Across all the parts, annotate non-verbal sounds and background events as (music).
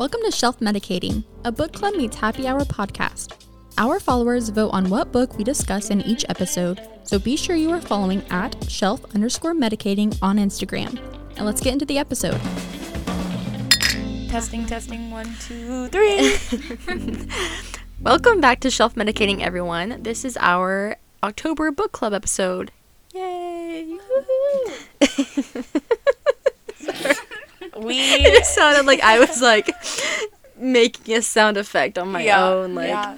Welcome to Shelf Medicating, a book club meets happy hour podcast. Our followers vote on what book we discuss in each episode, so be sure you are following at shelf underscore medicating on Instagram. And let's get into the episode. Testing, testing, one, two, three. (laughs) (laughs) Welcome back to Shelf Medicating, everyone. This is our October book club episode. Yay! (laughs) we (laughs) it just sounded like I was like making a sound effect on my Yeah, own. Like, yeah.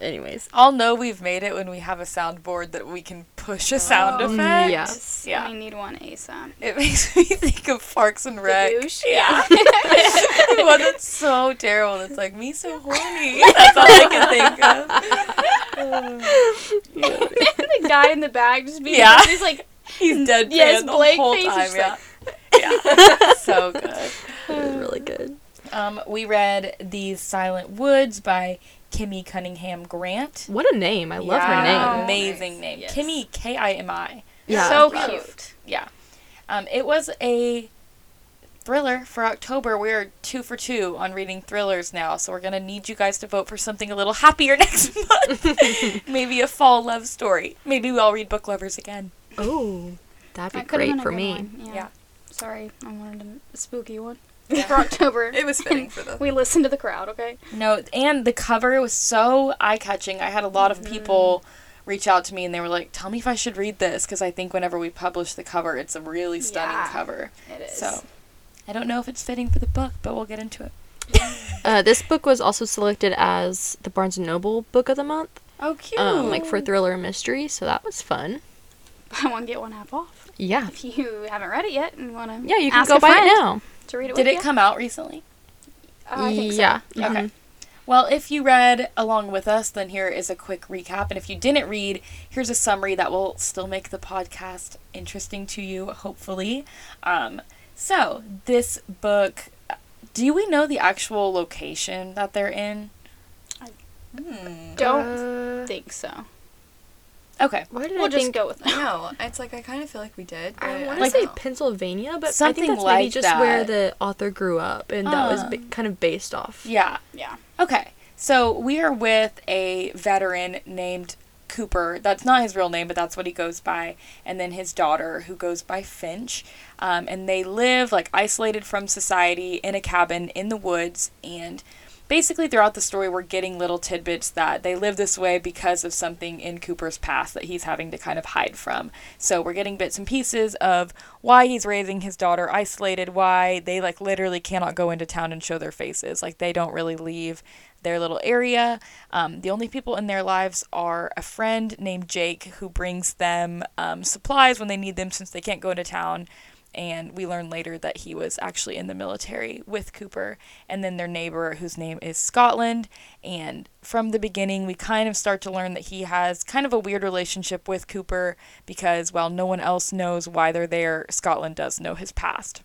anyways. all know we've made it when we have a soundboard that we can push a sound Oh, mm, effect. yes. Yeah. I need one ASAP. It makes (laughs) me think of Parks and Rec. douche? Yeah. (laughs) the one that's so terrible. It's like me so horny. That's all I can think of. the guy in the bag just being Yeah. he's like He's dead Yes, the Blake whole time. just Yeah. (laughs) yeah. (laughs) so good. It was really good. Um, we read These Silent Woods by Kimi Cunningham Grant. What a name. I love her name. Amazing Nice. name. Yes. Kimi K I M I. Yeah. so Love. cute. Yeah. Um, it was a thriller for October. We're two for two on reading thrillers now, so we're gonna need you guys to vote for something a little happier (laughs) next month. Maybe a fall love story. Maybe we all read Book Lovers again. Oh, that'd be That great for me. Yeah. Yeah. Sorry, I wanted a spooky one (laughs) for October. It was fitting for the. (laughs) we listened to the crowd, okay? No, and the cover was so eye catching. I had a lot of people reach out to me and they were like, "Tell me if I should read this," because I think whenever we publish the cover, it's a really stunning Yeah. cover. It is. So, I don't know if it's fitting for the book, but we'll get into it. (laughs) Uh, this book was also selected as the Barnes & Noble Book of the Month, Oh, cute! um, like for thriller and mystery, so that was fun. (laughs) Buy one get one half off. Yeah. If you haven't read it yet and want to Yeah, you can ask go buy it now. to read it Did with it you. come out recently? Uh, I think so. yeah. Yeah. mhm. Okay. Well, if you read along with us, then here is a quick recap. And if you didn't read, here's a summary that will still make the podcast interesting to you, hopefully. Um, so, this book, do we know the actual location that they're in? Hmm. Don't Uh, think so. Okay. Why did We'll I just think go with that. No, it's like I kind of feel like we did. I want to don't say know. Pennsylvania, but I Something think that's maybe like just where the author grew up, and that was ba- kind of based off. Yeah. Yeah. Okay. So, we are with a veteran named Cooper. That's not his real name, but that's what he goes by. And then his daughter, who goes by Finch. Um, and they live like isolated from society in a cabin in the woods. And basically, throughout the story, we're getting little tidbits that they live this way because of something in Cooper's past that he's having to kind of hide from. So we're getting bits and pieces of why he's raising his daughter isolated, why they like literally cannot go into town and show their faces. Like they don't really leave their little area. Um, the only people in their lives are a friend named Jake who brings them um, supplies when they need them since they can't go into town. And we learn later that he was actually in the military with Cooper. And then their neighbor, whose name is Scotland. And from the beginning, we kind of start to learn that he has kind of a weird relationship with Cooper because while no one else knows why they're there, Scotland does know his past.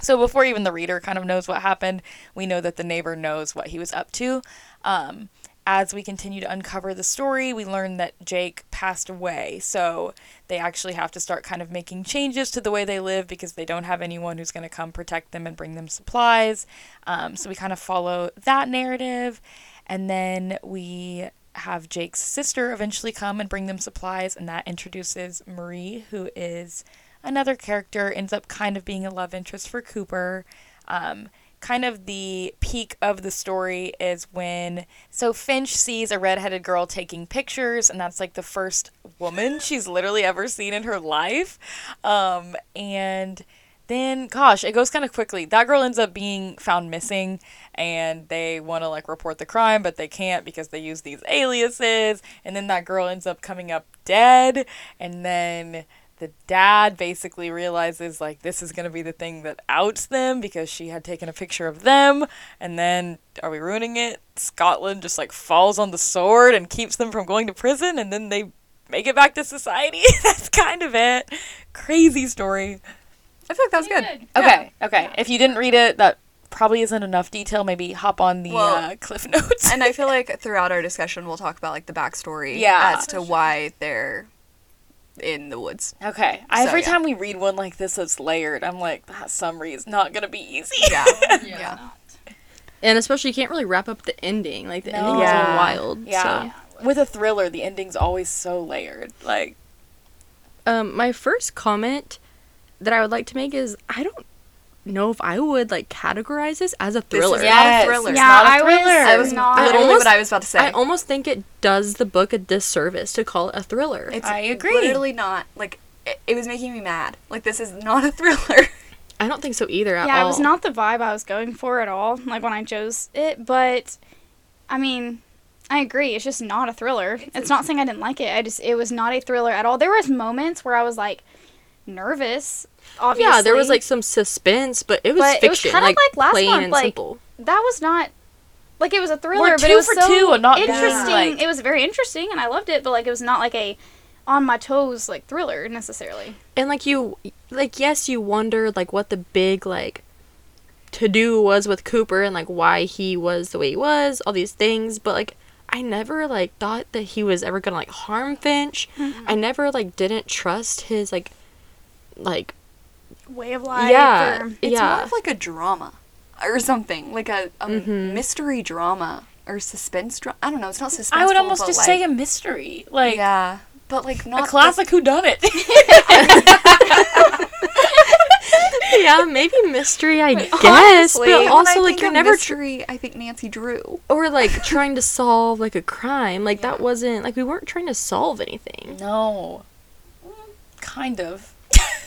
So before even the reader kind of knows what happened, we know that the neighbor knows what he was up to. Um, as we continue to uncover the story, we learn that Jake passed away. So they actually have to start kind of making changes to the way they live because they don't have anyone who's going to come protect them and bring them supplies. Um, so we kind of follow that narrative. And then we have Jake's sister eventually come and bring them supplies, and that introduces Marie, who is another character, ends up kind of being a love interest for Cooper. Um, kind of the peak of the story is when so Finch sees a redheaded girl taking pictures, and that's like the first woman (laughs) she's literally ever seen in her life. Um, and then gosh it goes kind of quickly that girl ends up being found missing and they want to like report the crime but they can't because they use these aliases and then that girl ends up coming up dead and then the dad basically realizes like this is going to be the thing that outs them because she had taken a picture of them and then are we ruining it scotland just like falls on the sword and keeps them from going to prison and then they make it back to society (laughs) that's kind of it crazy story I feel like that was good. Good. Okay, okay. If you didn't read it, that probably isn't enough detail. Maybe hop on the Well, uh, cliff notes. And I feel (laughs) like throughout our discussion, we'll talk about like the backstory Yeah. as to why they're in the woods. okay. So, every yeah. time we read one like this that's layered, I'm like, that summary is not gonna be easy. (laughs) Yeah. yeah. and especially you can't really wrap up the ending. Like the No. ending is a Yeah. little wild. Yeah. With a thriller, the ending's always so layered. Like, um, my first comment that I would like to make is I don't know if I would like categorize this as a This thriller. is Yeah. not a Yes, thriller. it's Yeah, not a I was- thriller. I was not- literally almost- what I was about to say. I almost think it does the book a disservice to call it a thriller. it's I agree. Literally not like it, it was making me mad. Like this is not a (laughs) thriller. I don't think so either at yeah, all. it was not the vibe I was going for at all. Like when I chose it, but I mean, I agree. It's just not a thriller. It's, not saying I didn't like it. I just it was not a thriller at all. There was moments where I was like nervous. Obviously, Yeah, there was like some suspense, but it was But it was fiction, kinda like, like last plain month, and like, simple. that was not like it was a thriller, We're but it was for so two and not interesting. like- It was very interesting, and I loved it. But like it was not like a on my toes like thriller necessarily. And like you, like yes, you wondered like what the big like to do was with Cooper and like why he was the way he was, all these things, but like I never like thought that he was ever gonna like harm Finch. I never like didn't trust his like like Way of life. yeah or- It's yeah more of like a drama or something, like a, a Mhm. mystery drama or suspense drama. I don't know. It's not suspense. I would almost just say a mystery. Like, yeah, but like a not the- classic Who Done It. (laughs) yeah maybe mystery I guess, Honestly, but also like you're of never tr- mystery. I think Nancy Drew. or like trying to solve like a crime like that wasn't like we weren't trying to solve anything. no. Kind of.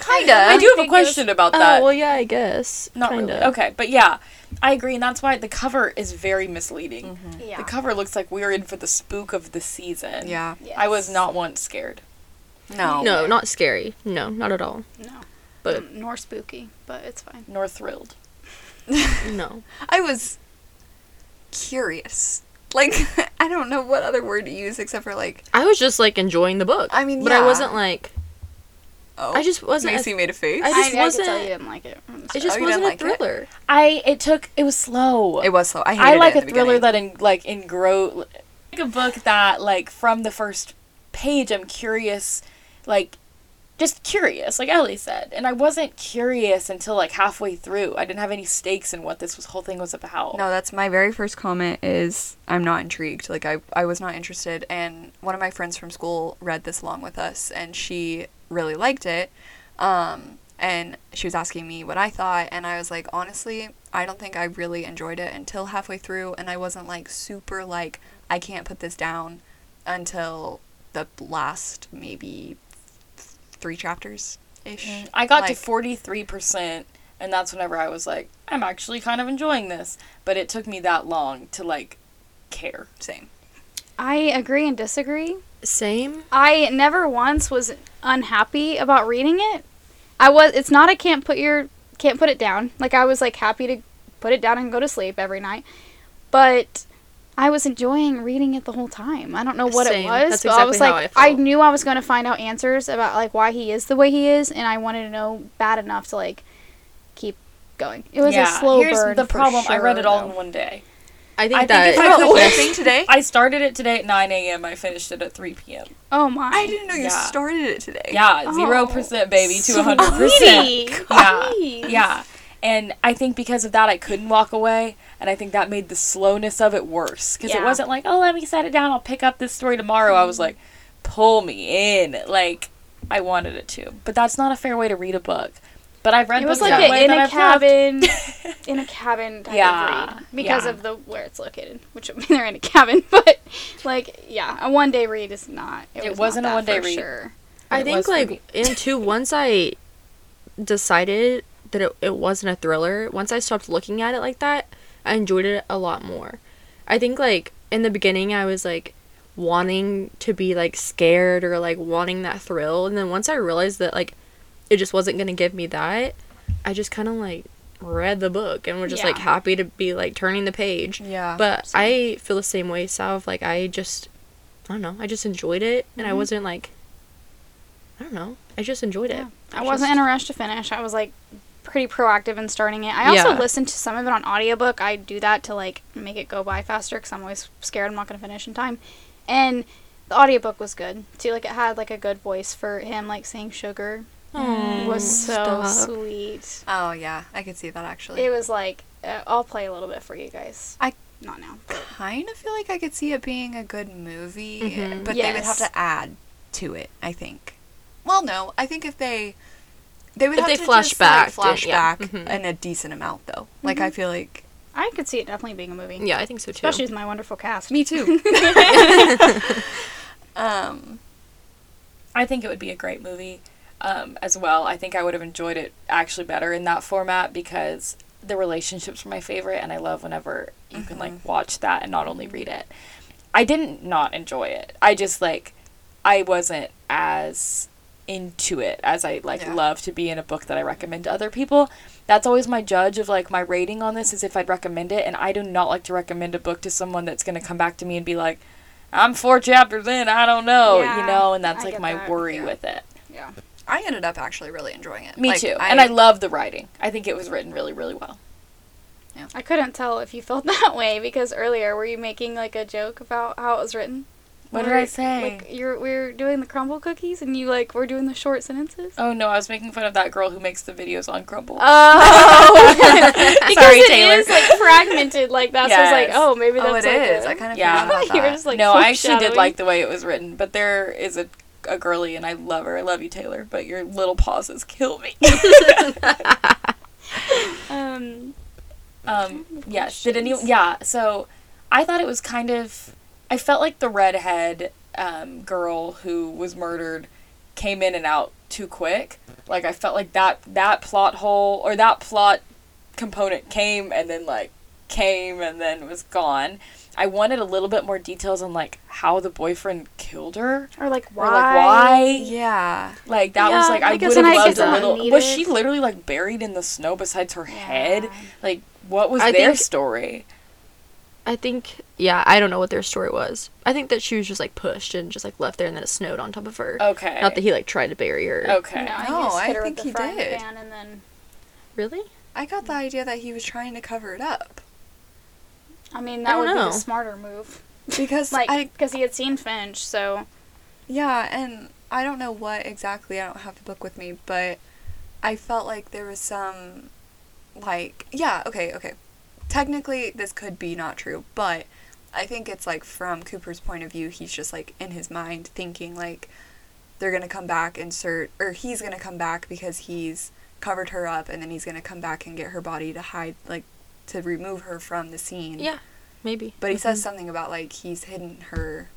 Kinda. I do have a think it was- question about Oh that. well, yeah, I guess Not kinda. really. Okay, but yeah, I agree, and that's why the cover is very misleading. Yeah. The cover looks like we're in for the spook of the season. Yeah. I was not once scared. No. No, not scary. No, not at all. no, But Mm, nor spooky, but it's fine. Nor thrilled. (laughs) (laughs) no. I was curious. Like (laughs) I don't know what other word to use except for like. I was just like enjoying the book. I mean, but I wasn't like Oh. I just wasn't. Macy a, made a face. I just I, I wasn't- could tell you didn't like it. it just Oh, wasn't a like it? thriller. I it took it was slow. it was slow. I hated I like it a the thriller beginning. that in like engrow like a book that like from the first page I'm curious like just curious like Ellie said and I wasn't curious until like halfway through I didn't have any stakes in what this was, whole thing was about No, that's my very first comment is I'm not intrigued. Like I I was not interested and one of my friends from school read this along with us and she really liked it. Um and she was asking me what I thought and I was like, honestly, I don't think I really enjoyed it until halfway through and I wasn't like super like I can't put this down until the last maybe th- 3 chapters ish. Mm, I got to 43% and that's whenever I was like I'm actually kind of enjoying this but it took me that long to like care Same. I agree and disagree. Same. I never once was unhappy about reading it. I was. It's not. I can't put your can't put it down. Like I was like happy to put it down and go to sleep every night, but I was enjoying reading it the whole time. I don't know what Same. it was, That's but I was exactly like, I I, knew I was going to find out answers about like why he is the way he is, and I wanted to know bad enough to like keep going. It was a slow here's burn. the problem I read it all though. in one day I think I think that if I Oh, the could- (laughs) thing today? I started it today at 9 a.m. I finished it at 3 p.m. Oh my! I didn't know you Yeah. started it today. Yeah, zero oh. percent baby to 100 percent. Yeah, yeah. And I think because of that, I couldn't walk away, and I think that made the slowness of it worse. Because it wasn't like, oh, let me set it down. I'll pick up this story tomorrow. I was mm-hmm. like, pull me in, like I wanted it to. But that's not a fair way to read a book. But I've read It was books like that a, way in that a I've loved. cabin, (laughs) in a cabin Yeah, read because yeah. of the where it's located. Which I mean, (laughs) they're in a cabin, (laughs) but like yeah, a one day read is not. It, It was wasn't a not that one-day read. Sure. I think like me. and two once I decided that it, it wasn't a thriller, once I stopped looking at it like that, I enjoyed it a lot more. I think like in the beginning I was like wanting to be like scared or like wanting that thrill and then once I realized that like it just wasn't going to give me that, I just kind of like read the book and was just like happy to be like turning the page. Yeah. But I feel the same way, Sav. Like I just, I don't know. I just enjoyed it, and Mm-hmm. I wasn't like, I don't know. I just enjoyed it. Yeah. I was wasn't in a rush to finish. I was like pretty proactive in starting it. I also Yeah. listened to some of it on audiobook. I do that to like make it go by faster because I'm always scared I'm not going to finish in time. And the audiobook was good too. Like it had like a good voice for him, like saying sugar Oh, was so stop. sweet. Oh yeah, I could see that actually. It was like uh, I'll play a little bit for you guys. I- not now. but- kind of feel like I could see it being a good movie, Mhm. but they would have to add to it. I think. Well, no, I think if they they would If have they to flash just, like, back, flash then- yeah. back Mhm. in a decent amount though. Like I feel like I could see it definitely being a movie. Yeah, I think so too. Especially with my wonderful cast. me too. (laughs) (laughs) (laughs) um, I think it would be a great movie um, as well. I think I would have enjoyed it actually better in that format because the relationships were my favorite, and I love whenever you can like watch that and not only read it. I didn't not enjoy it. I just like I wasn't as into it as I like Yeah. love to be in a book that I recommend to other people. That's always my judge of like my rating on this is if I'd recommend it and I do not like to recommend a book to someone that's going to come back to me and be like I'm four chapters in, I don't know, you know, and that's I like my that, worry yeah. with it. Yeah. I ended up actually really enjoying it. Me Like, too. and I love the writing. I think it was written really, really well. Yeah. I couldn't tell if you felt (laughs) that way because earlier were you making like a joke about how it was written? What did I say? Like you're we are doing the Crumbl cookies and you like we're doing the short sentences. Oh no, I was making fun of that girl who makes the videos on Crumbl. Oh, (laughs) (laughs) because Sorry, it Taylor. is like fragmented like that. So I was like, oh, maybe oh, that's Oh, it like is. a- I kind of Yeah. forgot about you were just like no, I actually did like the way it was written, but there is a a girly and I love her. I love you, Taylor, but your little pauses kill me. (laughs) Um, Um, yes. Did anyone? Yeah. So, I thought it was kind of. I felt like the redhead um, girl who was murdered came in and out too quick. Like I felt like that that plot hole or that plot component came and then like came and then was gone. I wanted a little bit more details on like how the boyfriend killed her or like why? or like why. Yeah. Like that was like I because would have loved a little. need Was she literally like buried in the snow besides her head? Like what was I their think- story? I think, yeah, I don't know what their story was. I think that she was just like pushed and just like left there, and then it snowed on top of her. Okay. Not that he like tried to bury her. Okay. No, No, just I think he did. and then Really? I got the idea that he was trying to cover it up I mean I that would don't be know. the smarter move. (laughs) because Like I because he had seen Finch, so Yeah, and I don't know what exactly. I don't have the book with me, but I felt like there was some like yeah, okay, okay. Technically this could be not true, but I think it's like from Cooper's point of view, he's just like in his mind thinking like they're going to come back and search or he's going to come back because he's covered her up and then he's going to come back and get her body to hide like to remove her from the scene. Yeah, maybe. But he says Mhm. something about like he's hidden her,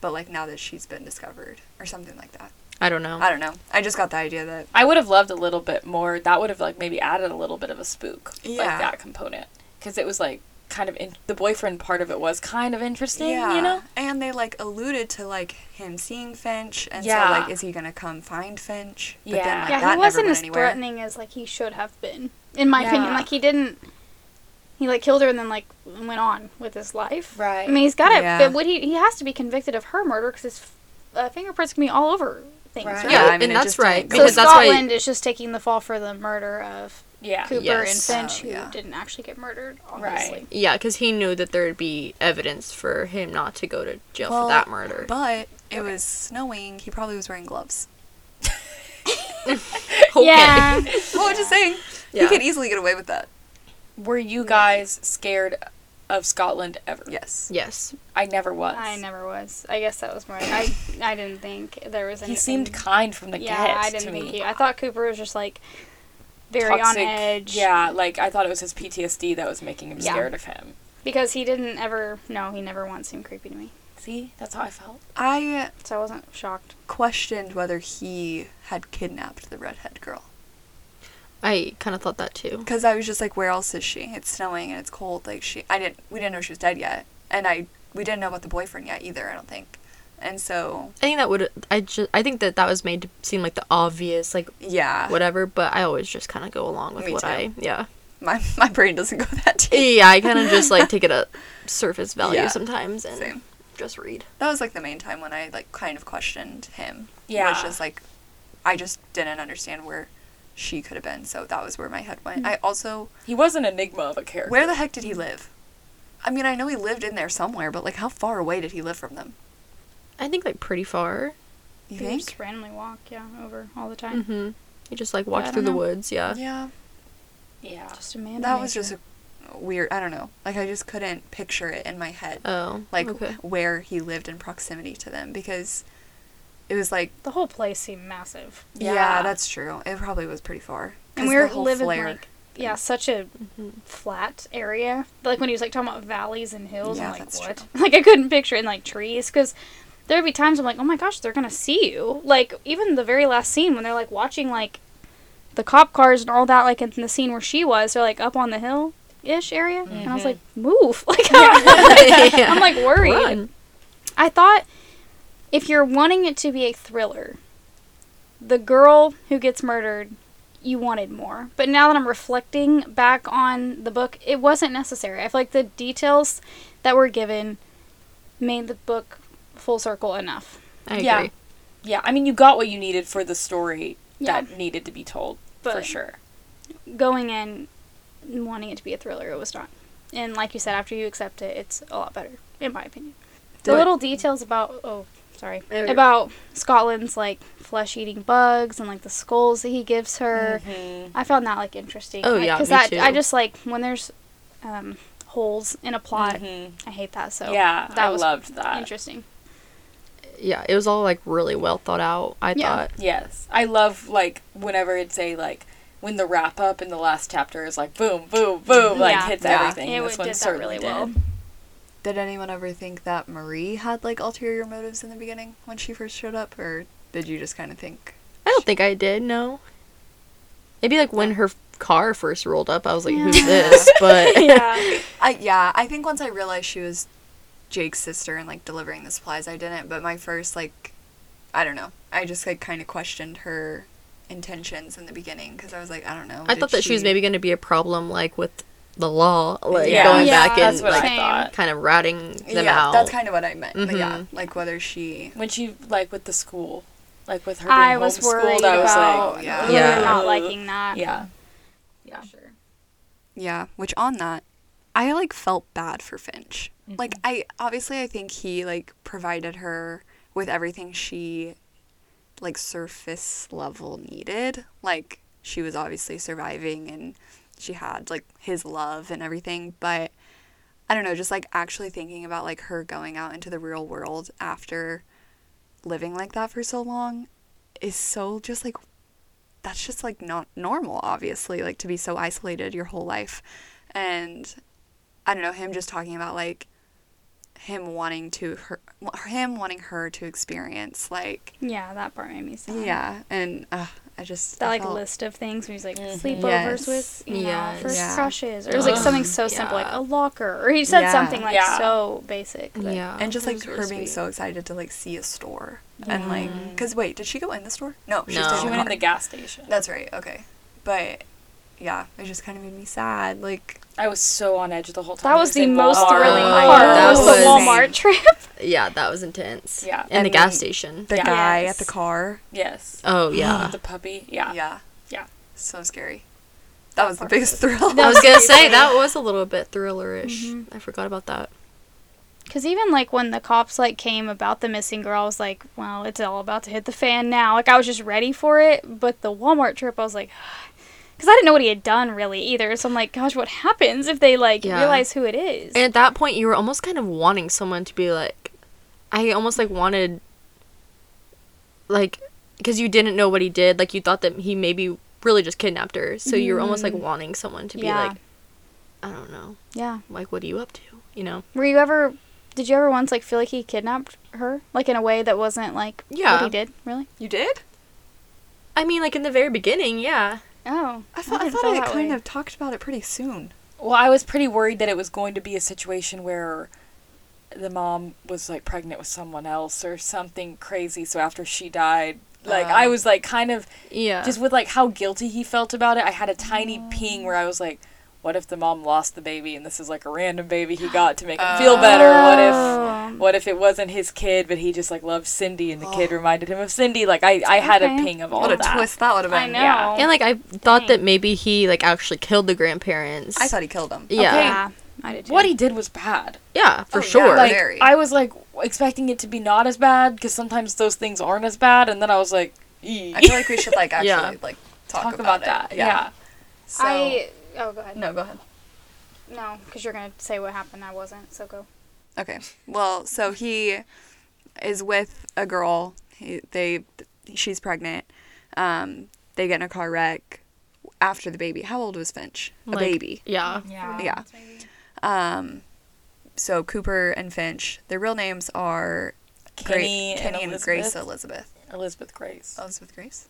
but like now that she's been discovered or something like that. I don't know. I don't know. I just got the idea that I would have loved a little bit more. That would have like maybe added a little bit of a spook, Yeah. like that component, because it was like kind of in, the boyfriend part of it was kind of interesting, yeah, you know. and they like alluded to like him seeing Finch, and Yeah. so like is he gonna come find Finch? But Yeah. then, like, yeah, that he wasn't went as anywhere. threatening as like he should have been, in my opinion. Like he didn't. He like killed her and then like went on with his life. Right. I mean, he's got it. Yeah. But would he? He has to be convicted of her murder because his uh, fingerprints can be all over things. Right. Right. Yeah, Yeah, I mean, and that's right didn't- So because that's why. Scotland is just taking the fall for the murder of Yeah. Cooper Yes. and Finch, Oh, who yeah. didn't actually get murdered. Right. Yeah, because he knew that there'd be evidence for him not to go to jail Well, for that murder. But it was snowing. He probably was wearing gloves. (laughs) Okay. Yeah. well, I'm just saying. Yeah. He could easily get away with that. Were you guys scared of Scotland ever? Yes. Yes. I never was. I never was. I guess that was more. I I didn't think there was anything. He seemed kind from the Yeah, get I to didn't think me. he. I thought Cooper was just like very Toxic- on edge. Yeah, like I thought it was his PTSD that was making him Yeah. scared of him. Because he didn't ever. No, he never once seemed creepy to me. See, that's how I felt. I So I wasn't shocked. questioned whether he had kidnapped the redhead girl. I kind of thought that too. Because I was just like, where else is she? It's snowing and it's cold. Like she, I didn't, we didn't know she was dead yet, and I, we didn't know about the boyfriend yet either. I don't think, and so I think that would. I just. I think that that was made to seem like the obvious, like yeah, whatever. But I always just kind of go along with Me what too. I. Yeah. my my brain doesn't go that deep. Yeah, I kind of just like take it at surface (laughs) value Yeah. sometimes and Same. just read. That was like the main time when I like kind of questioned him. Yeah. was just like, I just didn't understand where she could have been. So that was where my head went. I also, He was an enigma of a character. where the heck did he live? I mean, I know he lived in there somewhere, but like, how far away did he live from them? I think like pretty far. You think? just randomly walk, yeah, over all the time. Mm-hmm. You just like I walk don't through the woods, yeah. Yeah. Yeah. Just a man. That was just a weird. I don't know. Like I just couldn't picture it in my head. Oh, like okay. where he lived in proximity to them because it was like the whole place seemed massive, yeah, Yeah. that's true. It probably was pretty far. And we were living flare- like yeah, such a Mhm. flat area. Like when he was like talking about valleys and hills, Yeah, I'm like, that's what? true. (laughs) Like I couldn't picture it in like trees because there'd be times I'm like, oh my gosh, they're gonna see you. Like even the very last scene when they're like watching like the cop cars and all that, like in the scene where she was, they're like up on the hill ish area, and I was Mhm. like, move! (laughs) (laughs) Like I'm like worried. Run. I thought if you're wanting it to be a thriller, the girl who gets murdered, you wanted more. But now that I'm reflecting back on the book, it wasn't necessary. I feel like the details that were given made the book full circle enough. I Yeah. agree. Yeah. I mean, you got what you needed for the story Yeah. that needed to be told for sure. Going in wanting it to be a thriller, it was not. And like you said, after you accept it, it's a lot better, in my opinion. The Did- little details about oh sorry Okay. about Scotland's like flesh eating bugs and like the skulls that he gives her. Mhm. I found that like interesting. Oh, yeah, because that too. I just like when there's um, holes in a plot. Mhm. I hate that. So yeah, that I was loved that. interesting. Yeah, it was all like really well thought out. I Yeah. thought. Yes, I love like whenever it's a like when the wrap up in the last chapter is like boom, boom, boom, like Yeah. hits Yeah. everything. It this one did that certainly really well. Did. Did anyone ever think that Marie had like ulterior motives in the beginning when she first showed up, or did you just kind of think? I don't think I did. No. Maybe like when her car first rolled up, I was like, Yeah. "Who's this?" (laughs) But yeah. I yeah, I think once I realized she was Jake's sister and like delivering the supplies, I didn't. But my first like, I don't know, I just like kind of questioned her intentions in the beginning because I was like, I don't know. I thought that she was maybe going to be a problem, like with the law, like Yeah. going Yeah, back That's and what like I thought. kind of ratting them yeah, out. that's kind of what I meant. But yeah, like whether she. When she like with the school, like with her being I was homeschooled, worried I was about like, yeah. her Yeah. not liking that. Yeah, Yeah. Sure. Yeah, which on that, I like felt bad for Finch. Like Mm-hmm. I obviously I think he like provided her with everything she like surface level needed. Like she was obviously surviving and she had like his love and everything, but I don't know, just like actually thinking about like her going out into the real world after living like that for so long is so just like that's just like not normal obviously like to be so isolated your whole life and i don't know him just talking about like him wanting to her him wanting her to experience like Yeah, that part made me sad. yeah and uh, i just That I like felt- list of things where he's like Mhm. sleepovers Yes. with you know Yes. first Yeah. crushes or it was like something so Ugh, simple like a locker or he said Yeah. something like Yeah. so basic. but- yeah, and just like her really being sweet. so excited to like see a store and like because wait did she go in the store no she No. she went in the gas station. that's right okay but yeah it just kind of made me sad like I was so on edge the whole time. That was the most Walmart. thrilling Oh, part. that was, was- the Walmart trip. (laughs) Yeah, that was intense. Yeah. and, the gas station. the Yeah. guy Yes. at the car Yes. Oh yeah. (gasps) The puppy. Yeah. yeah Yeah. so scary that was the biggest thrill I was gonna (laughs) say that was a little bit thrillerish. Mhm. I forgot about that. Because even like when the cops like came about the missing girl, I was like, well, it's all about to hit the fan now. Like I was just ready for it. But the Walmart trip, I was like, because I didn't know what he had done really either. So I'm like, gosh, what happens if they like Yeah. realize who it is? And at that point, you were almost kind of wanting someone to be like, I almost like wanted, like, because you didn't know what he did. Like you thought that he maybe really just kidnapped her. So you were almost like Mhm. wanting someone to be Yeah. like, I don't know, yeah. like what are you up to? You know? Were you ever? Did you ever once like feel like he kidnapped her, like in a way that wasn't like Yeah. what he did? Really? you did I mean, like in the very beginning, yeah. Oh, I thought I, didn't thought feel I kind way. of talked about it pretty soon. Well, I was pretty worried that it was going to be a situation where the mom was like pregnant with someone else or something crazy. So after she died, like Oh. I uh. was like kind of Yeah. just with like how guilty he felt about it. I had a tiny ping where I was like, what if the mom lost the baby and this is like a random baby he got to make him feel better? What if Oh. what if it wasn't his kid but he just like loved Cindy and the kid oh. reminded him of Cindy? Like I I had a ping of all What a of that. twist that would have been. I know. yeah. and like I thought Dang. that maybe he like actually killed the grandparents. I thought he killed them. Yeah. Okay. Yeah. I did too. what he did was bad. Yeah, for Oh, yeah, sure. Like Very. I was like expecting it to be not as bad because sometimes those things aren't as bad, and then I was like, "Ee." I feel like we should like (laughs) actually Yeah. like talk, talk, about, about, it. that. Yeah. So, I oh go ahead. no, go ahead. No, because you're gonna say what happened. I wasn't. So go. Okay. Well, so he is with a girl. He, they she's pregnant. Um, they get in a car wreck after the baby. How old was Finch? A baby. Yeah. Yeah. Yeah. Um, so Cooper and Finch. Their real names are Gra- Kenny, and, Kenny and Elizabeth. Grace Elizabeth. Elizabeth Grace. Elizabeth Grace.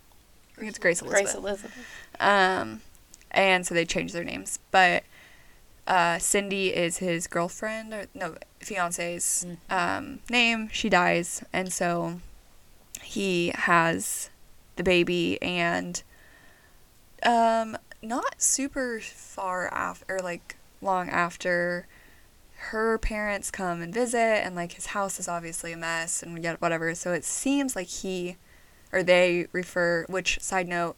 I think it's Grace Elizabeth. Grace Elizabeth. Um, and so they changed their names. But uh, Cindy is his girlfriend, or no, fiance's um, name. She dies, and so he has the baby, and um, not super far after, or like long after. Her parents come and visit, and like his house is obviously a mess, and yet whatever. So it seems like he, or they refer. Which side note,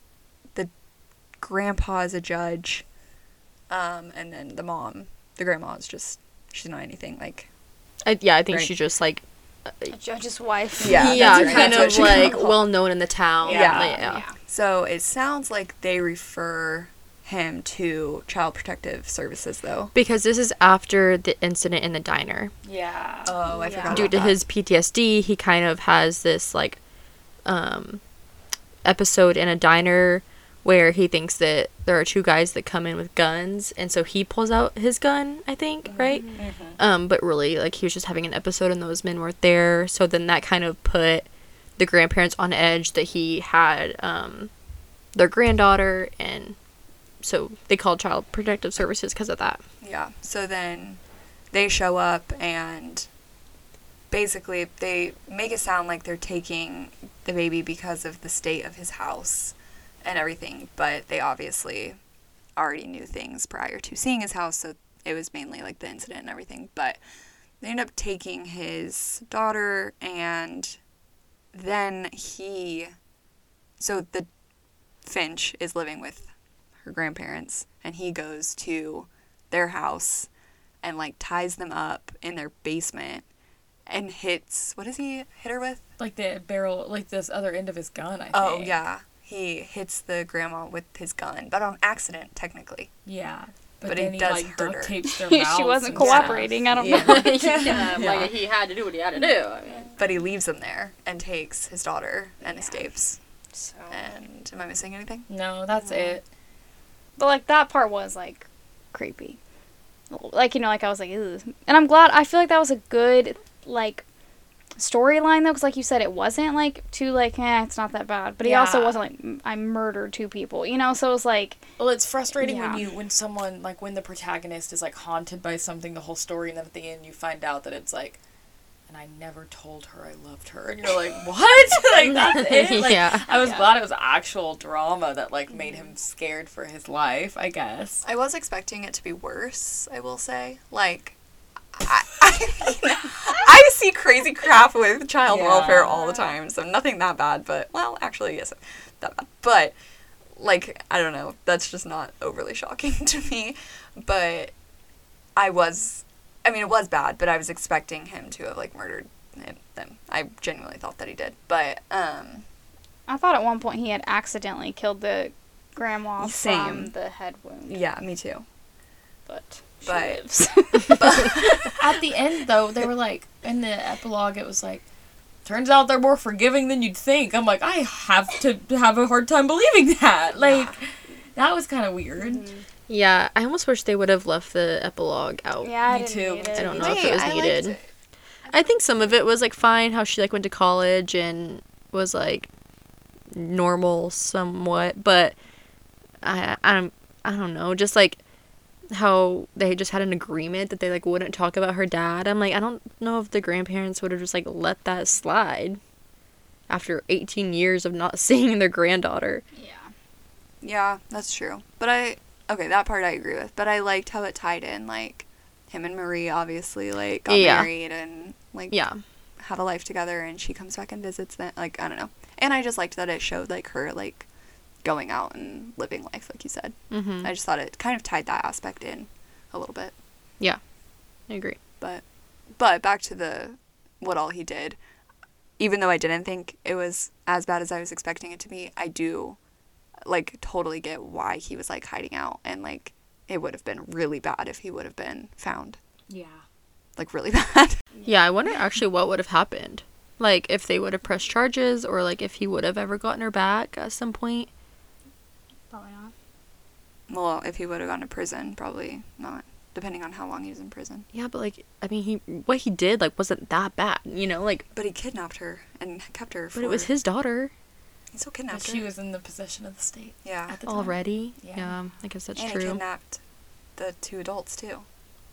grandpa is a judge um and then the mom the grandma is just she's not anything like I, yeah, I think Right. she's just like A judge's wife. Yeah, yeah, that's- kind that's of like well known in the town. Yeah. Like, yeah. so it sounds like they refer him to child protective services though Because this is after the incident in the diner. Yeah. oh i Yeah. forgot Due to that. his PTSD, he kind of has this like um episode in a diner where he thinks that there are two guys that come in with guns and so he pulls out his gun, I think, right? Um but really like he was just having an episode and those men weren't there, so then that kind of put the grandparents on edge that he had um their granddaughter and so they called child protective services because of that. yeah so then they show up and basically they make it sound like they're taking the baby because of the state of his house and everything but they obviously already knew things prior to seeing his house so it was mainly like the incident and everything but they end up taking his daughter and then he so the finch is living with her grandparents and he goes to their house and like ties them up in their basement and hits what does he hit her with Like the barrel, like this other end of his gun. I oh, think. oh yeah he hits the grandma with his gun but on accident technically Yeah. But, But he then he, does like hurt duct her. tapes their (laughs) she wasn't and stuff. cooperating. I don't Yeah. know. (laughs) yeah, Yeah. (laughs) he had to do what he had to do. I mean. but he leaves them there and takes his daughter and escapes So. and am i missing anything No, that's it. But like that part was like creepy. Like you know, like I was like, Ugh. and I'm glad. I feel like that was a good like storyline though, because like you said, it wasn't like too like, eh, it's not that bad. But he also wasn't like, I murdered two people, you know. So it was like, Well, it's frustrating Yeah. when you when someone like when the protagonist is like haunted by something the whole story, and then at the end you find out that it's like, and I never told her I loved her, and you're like, (laughs) what? (laughs) like that's (laughs) it. Like, Yeah. I was glad it was actual drama that like made him scared for his life. I guess. I was expecting it to be worse, I will say. Like, I, I, (laughs) I see crazy crap with child Yeah. welfare all the time, so nothing that bad, but, well, actually, yes, that bad. But, like, I don't know, that's just not overly shocking (laughs) to me. But I was, I mean, it was bad, but I was expecting him to have, like, murdered him, them. I genuinely thought that he did. But, um, I thought at one point he had accidentally killed the grandma Same. from the head wound, yeah, me too. but she But- lives. At the end, though, they were like in the epilogue. It was like. Turns out they're more forgiving than you'd think. I'm like, I have to have a hard time believing that. Like, that was kind of weird. Mm-hmm. Yeah, I almost wish they would have left the epilogue out. yeah, I Me too. I don't know if it was I needed. it. I think some of it was like fine how she like went to college and was like normal somewhat, but I I don't I don't know, just like how they just had an agreement that they like wouldn't talk about her dad. I'm like I don't know if the grandparents would have just like let that slide after 18 years of not (laughs) seeing their granddaughter. Yeah. Yeah, that's true. But I okay, that part I agree with. But I liked how it tied in, like him and Marie obviously like got Yeah. married and like Yeah. have a life together, and she comes back and visits them. Like I don't know, and I just liked that it showed like her like going out and living life, like you said. Mhm. I just thought it kind of tied that aspect in a little bit. Yeah, I agree. But but back to the what all he did. Even though I didn't think it was as bad as I was expecting it to be, I do like totally get why he was like hiding out and like it would have been really bad if he would have been found. Yeah. Like really (laughs) bad. Yeah, I wonder actually what would have happened. Like if they would have pressed charges or like if he would have ever gotten her back at some point. Probably not. well, if he would have gone to prison, probably not. Depending on how long he was in prison. Yeah, but like I mean he what he did like wasn't that bad, you know, like But he kidnapped her and kept her for but it was his daughter He still But kidnapped she was in the possession of the state yeah. at the time. already. Yeah. Yeah. I guess that's and he true. kidnapped the two adults too.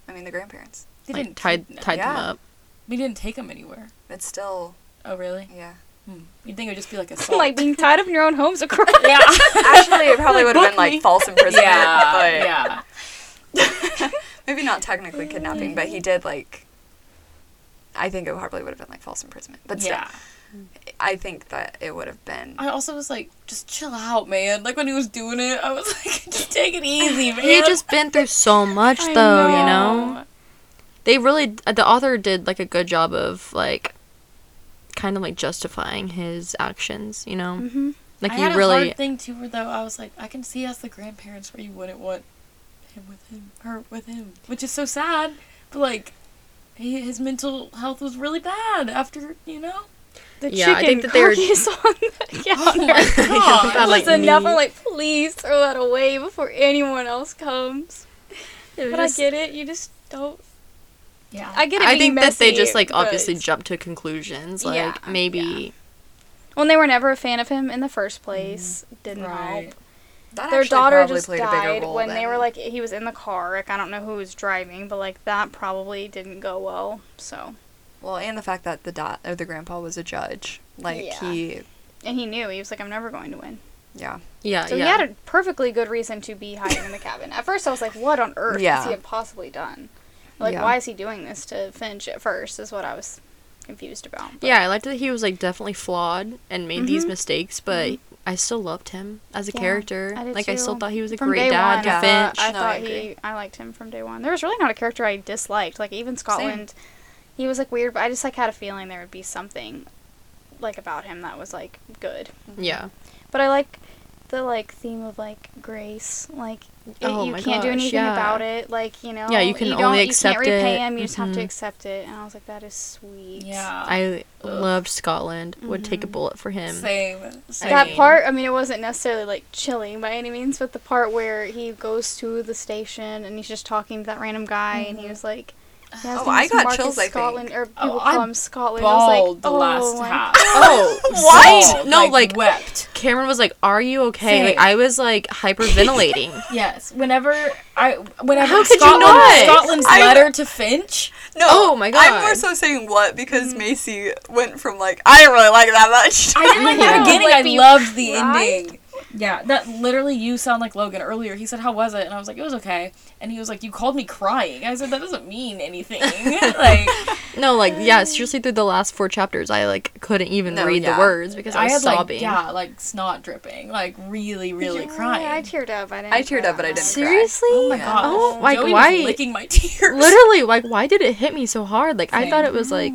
I mean the grandparents. They Like didn't tied kidnap- tied them up. We didn't take them anywhere. It's still Oh, really? yeah. Hmm. You'd think it would just be like (laughs) a like being tied up in your own home's a crime. (laughs) yeah. (laughs) Actually, it probably would have been book me. like false imprisonment, yeah. but Yeah. maybe not technically kidnapping. But he did like. I think it probably would have been like false imprisonment, but still, Yeah. I think that it would have been. I also was like, just chill out, man. Like when he was doing it, I was like, just take it easy, man. He just been through so much I though, you know. They really the author did like a good job of like kind of like justifying his actions, you know. Mm-hmm. Like I he had a really hard thing too, where though I was like, I can see as the grandparents where you wouldn't want him with him, her with him, which is so sad. But like, he, his mental health was really bad after you know. The Yeah, I think that they were- (laughs) on the (laughs) Oh counter. (laughs) my god! That, was like, enough. I'm like, please throw that away before anyone else comes. But just- I get it. You just don't. Yeah, I get it. I being think that they just like obviously jumped to conclusions. Like Yeah, maybe When they were never a fan of him in the first mm-hmm. place, didn't right. help. That Their daughter just played a bigger died role when they were like he was in the car. Like I don't know who was driving, but like that probably didn't go well. So Well, and the fact that the dad or the grandpa was a judge, like Yeah. he, and he knew he was like I'm never going to win. yeah, yeah, So yeah. he had a perfectly good reason to be hiding in the cabin. At first, I was like, "What on earth Yeah. has he possibly done? Like, Yeah. why is he doing this to Finch at first? Is what I was confused about. But- yeah, I liked that he was like definitely flawed and made these Mhm. mistakes, but I still loved him as a Yeah, character. I did Like I still thought he was a From great dad one, to I Finch. thought, I No, thought I he. I liked him from day one. There was really not a character I disliked. Like even Scotland, he was like weird, but I just like had a feeling there would be something like about him that was like good. yeah. But I like the like theme of like grace. Like it, Oh you my can't do anything yeah. about it. Like you know, Yeah, you can don't, only you accept can't repay it. him. You just have to Mhm. accept it. And I was like, that is sweet. Yeah. I Ugh. loved Scotland. Would take a Mhm. bullet for him. Same. Same. That part, I mean, it wasn't necessarily like chilling by any means, but the part where he goes to the station and he's just talking to that random guy, and he was like, yeah, Oh, I got Marcus chills, I think. Scotland, or Oh, people I call him Scotland. I was like, the oh, last my half. Oh, (laughs) What? same. No, like wept. Cameron was like, "Are you okay?" Like I was like hyperventilating. (laughs) Yes. Whenever I, whenever How could you Scotland, not? Scotland's I- letter to Finch. no. Oh my god. I'm more so saying what because mm. Macy went from like I didn't really like it that much. I didn't like (laughs) the beginning. Like, I but you loved the cried? ending. Yeah, that literally you sound like Logan earlier. He said, "How was it?" And I was like, "It was okay." And he was like, "You called me crying." I said, "That doesn't mean anything." (laughs) like (laughs) no, like yeah, seriously, through the last four chapters, I like couldn't even No, read yeah. the words because I was had sobbing. like yeah, like snot dripping, like really, really Yeah, crying. I teared up. I didn't. I teared cry up, but I didn't much. cry. Seriously? Oh my Yeah. god! Oh, like, Joey why- licking my (laughs) tears. Literally, like, why did it hit me so hard? Like, I thought it was like,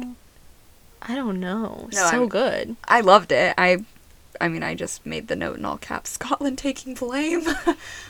I don't know, No, so I'm- good. I loved it. I, I mean, I just made the note in all caps: Scotland taking blame.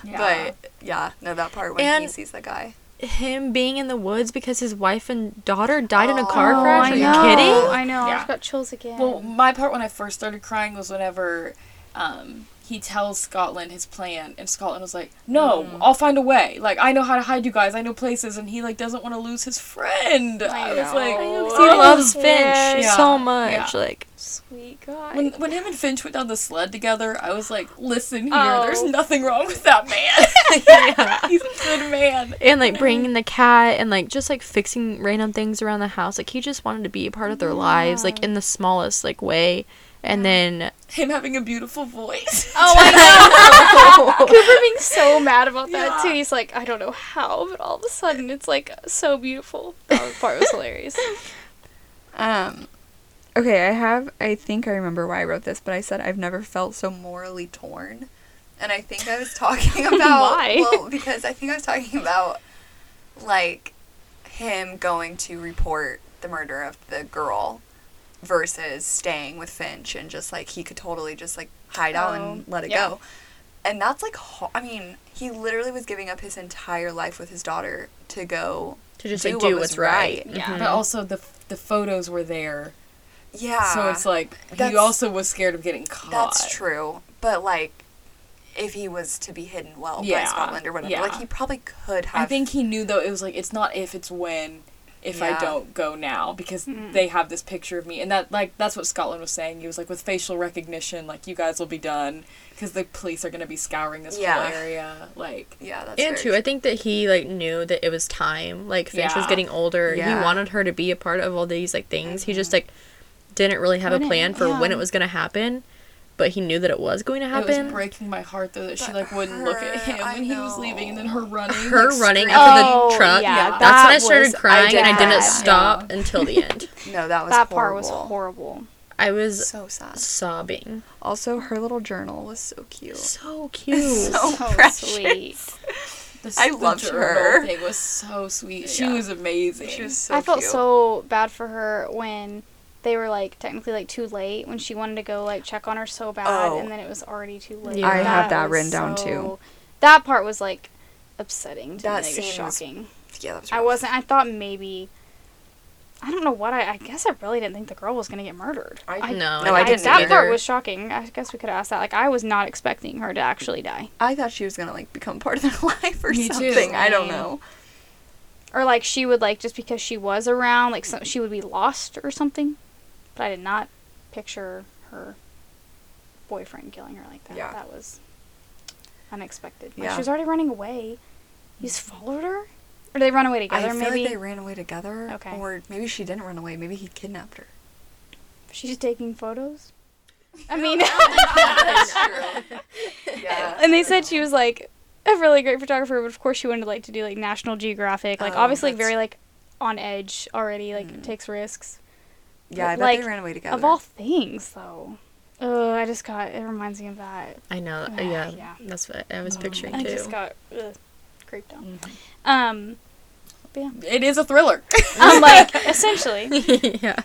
Yeah. But yeah, no, that part when he sees the guy. Him being in the woods because his wife and daughter died in a Oh, car Oh, crash. I Are you know. kidding? I know. I Yeah. just got chills again. Well, my part when I first started crying was whenever um, he tells Scotland his plan, and Scotland was like, "No, Mm. I'll find a way. Like I know how to hide you guys. I know places." And he like doesn't want to lose his friend. I I, was like, I know, 'cause He Oh, loves Finch yeah. so much. Yeah. Like, Sweet guy. when when him and Finch went down the sled together, I was like, "Listen here, Oh. there's nothing wrong with that man. (laughs) (laughs) He's a good man." and like bringing the cat and like just like fixing random things around the house. Like, he just wanted to be a part of their lives, like in the smallest like way. And then Him having a beautiful voice. (laughs) Oh, I know. (laughs) Cooper being so mad about that Yeah. too. He's like, I don't know how, but all of a sudden it's like so beautiful. That part was hilarious. (laughs) Um, okay, I have. I think I remember why I wrote this, but I said I've never felt so morally torn, and I think I was talking about Why? well because I think I was talking about like him going to report the murder of the girl versus staying with Finch and just like he could totally just like hide out and Oh, let it yeah. go. And that's like ho- I mean, he literally was giving up his entire life with his daughter to go To just do like what do was what's right. Yeah. Mhm. But also the the photos were there, Yeah. so it's like he also was scared of getting caught. That's true. But like if he was to be hidden well Yeah, by Scotland or whatever, yeah. like he probably could have I think he knew though it was like it's not if it's when if I don't go now because Mm. they have this picture of me and that like that's what Scotland was saying. He was like with facial recognition like you guys will be done because the police are going to be scouring this Yeah. whole area like Yeah, that's And very too, I think that he like knew that it was time. Like Finch was getting older. Yeah. He wanted her to be a part of all these like things. He just like didn't really have a Wouldn't- plan for when it was gonna happen, but he knew that it was going to it happen. was breaking my heart though that she like wouldn't look at him I when he was leaving and then her running her like, running after Oh, the truck. yeah, Yeah. That's when I started was crying and I didn't bad. stop until the end. (laughs) No, that was horrible. that part was horrible. horrible. I was So sad. sobbing. Also, her little journal was so cute. So (laughs) cute. So So precious. sweet. The, I the loved her. thing was so sweet. She Yeah. was amazing. She was so I felt cute. so bad for her when they were like technically like too late when she wanted to go like check on her so bad Oh. and then it was already too late. Yeah. I have that was written down, too. That part was like upsetting to That me. Like, scene was shocking. Yeah, that was I wasn't. I thought maybe. I don't know what I. I guess I really didn't think the girl was gonna get murdered. I- know. No, I didn't That part was shocking. I guess we could have asked that. Like I was not expecting her to actually die, I thought she was gonna like become part of their (laughs) life or Me too. something. I don't know. or like she would like just because she was around, like some, she would be lost or something. But I did not picture her boyfriend killing her like that. Yeah. That was unexpected. Like, Yeah. she was already running away. You just followed her, or did they run away together? I feel maybe like they ran away together. Okay. Or maybe she didn't run away. Maybe he kidnapped her. she's taking photos. I mean. (laughs) (laughs) yeah. and they said she was like a really great photographer, but of course she wanted like to do like National Geographic, like Oh, obviously that's- very like on edge already, like Mm. takes risks. Yeah, I bet like, they ran away together. Of all things, though, oh, I just got it reminds me of that. I know. Yeah, Yeah, yeah. that's what I was Oh. picturing I too. I just got ugh, creeped out. Mhm. Um, but yeah, (laughs) It is a thriller. (laughs) I'm like (laughs) essentially. yeah,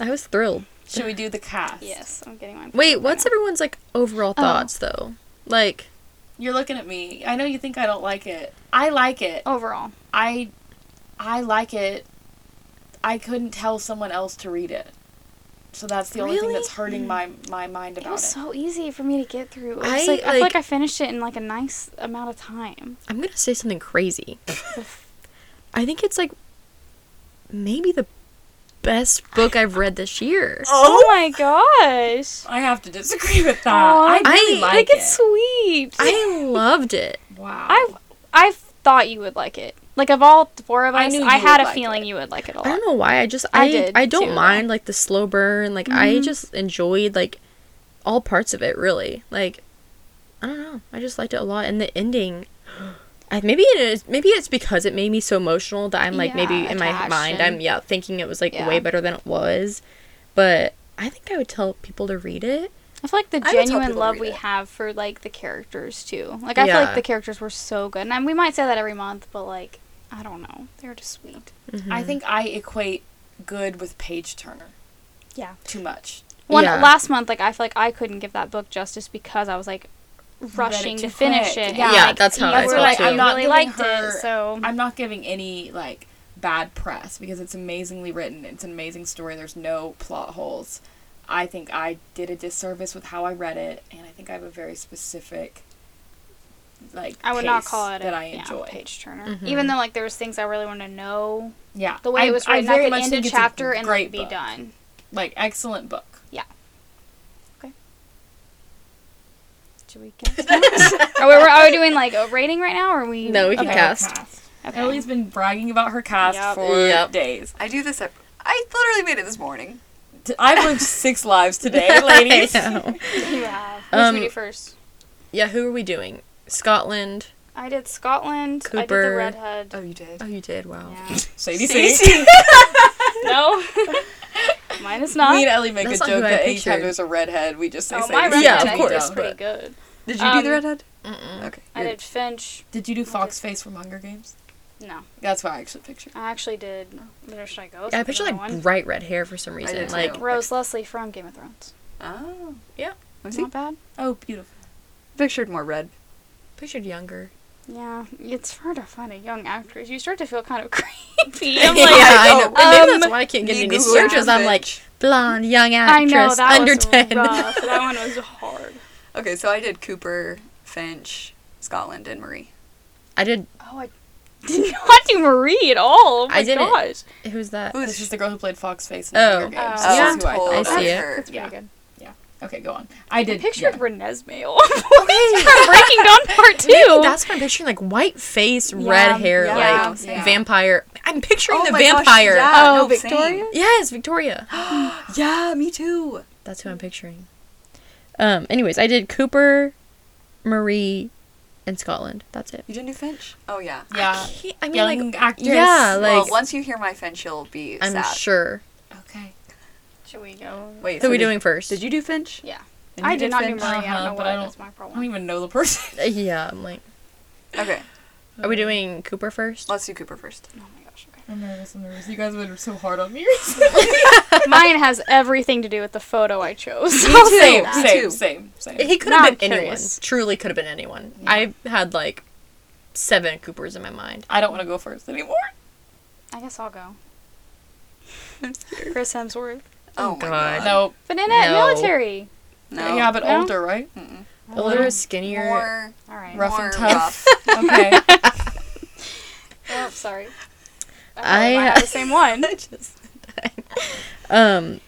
I was thrilled. Should we do the cast? Yes, I'm getting one. Wait, what's now. everyone's like overall Oh. thoughts though? Like, You're looking at me. I know you think I don't like it. I like it. overall? I I like it. I couldn't tell someone else to read it. So that's the only thing that's hurting my my mind about It was it. Was so easy for me to get through. It was I, like, I feel like- like I finished it in like a nice amount of time. I'm gonna say something crazy. (laughs) I think it's like maybe the best book I've read this year. (laughs) Oh, my gosh! I have to disagree with that. Aw, I I really like it. it's sweet. I loved it. wow. I I thought you would like it. Like of all four of us, I I, knew you had a like feeling it. you would like it a I lot. I don't know why. I just I I did, I don't too. mind like the slow burn. Like I Mhm. just enjoyed like all parts of it really. Like I don't know. I just liked it a lot and the ending I, maybe it is maybe it's because it made me so emotional that I'm like maybe in my attached mind I'm yeah thinking it was like Yeah. way better than it was. But I think I would tell people to read it. I feel like the I would tell genuine love we it. have for like the characters too. Like I feel like the characters were so good, and we might say that every month, but like I don't know, they're just sweet. I Mhm. think I equate good with page turner Yeah. too much. One Yeah. last month, like I feel like I couldn't give that book justice because I was like rushing to finish quick. it. Yeah. Yeah, like, that's how you I were felt like, too. I I'm not really liked her- it, so I'm not giving any like bad press because it's amazingly written. It's an amazing story. There's no plot holes. I think I did a disservice with how I read it, and I think I have a very specific like I would not call it that a I yeah, enjoy. page turner. Mhm. Even though like there was things I really wanted to know, Yeah, the way I- it was I written, I, very could much end think a it's chapter and like be book. done. Like excellent book. Yeah. Okay. Should we cast? (laughs) (laughs) are, we, are we doing like a rating right now, or are we? No, we can Okay, cast. Okay. Ellie's been bragging about her cast Yep. for Yep. days. I do this. ev- I literally made it this morning. I've lived (laughs) six lives today, ladies. I know. You have. Who Um, should we do first? Yeah, who are we doing? Scotland. I did Scotland. I did Cooper. the redhead. Oh, you did. Oh, you did. Wow. Yeah. (laughs) Sadie See? C. (laughs) no. (laughs) Mine is not. Me and Ellie make That's a joke I that anytime pictured. there's a redhead, we just say oh, Sadie my C. redhead Yeah, of think course, is pretty good. Did you do the Um, redhead? Mm-mm. Okay. I did Finch. Did you do Fox Face from Hunger Games? No, That's what I actually pictured. I actually did. Where should I go? I picture like one. bright red hair for some reason. did Like too. Rose Leslie from Game of Thrones. Oh. Yeah. Let me see. Not bad. Oh, beautiful. Pictured more red. Pictured younger. Yeah, it's hard to find a young actress. You start to feel kind of (laughs) creepy. (laughs) I'm yeah, I know. oh, And maybe um, that's why I can't get me any Googling searches. I'm like blonde young I actress know that under was ten. rough. that (laughs) one was hard. Okay, so I did Cooper, Finch, Scotland, and Marie. I did. Oh, I did not do Marie at all. Oh my I didn't. gosh. Who's that? Who This is the girl who played Fox Face in Oh. the Hunger Games. Oh. Yeah. I. I see of it. her. That's Yeah. pretty good. Okay, go on. I did. I did. pictured yeah. Renesmee (laughs) from Breaking Dawn (laughs) Part 2. Maybe that's what I'm picturing. Like white face, red hair, yeah, like same. vampire. I'm picturing Oh the my gosh, vampire. yeah. oh, no, Victoria? Yes, Victoria. (gasps) Yeah, me too. That's who I'm picturing. Um. Anyways, I did Cooper, Marie, and Scotland. That's it. You didn't do Finch? Oh yeah. Yeah. I mean, Young like, actress. yeah, like well, once you hear my Finch, you'll be I'm sad. sure. Okay. Should we go? Wait, Who are we did- doing first? Did you do Finch? Yeah. And I you did not do Finch? Marie. I Uh-huh, don't know but why. I don't- That's my I don't even know the person. (laughs) Uh, Yeah, I'm like. Okay, Are we doing Cooper first? let's do Cooper first. Oh my gosh. Okay. I'm nervous. I'm nervous. You guys were so hard on me (laughs) recently. (laughs) Mine has everything to do with the photo I chose. same, Me same, too. same, same. He could have I'm been anyone. Truly could have been anyone. I had like seven Coopers in my mind. I don't want to go first anymore. I guess I'll go. I'm scared. Chris Hemsworth. Oh, my God. god. No. But in it, No. military. No. Yeah, but No? older, right? Mm-mm. Older, skinnier. More All right. Rough more and tough. rough. (laughs) Okay. (laughs) Oh, sorry. I- I have the same one. (laughs) Just, Um.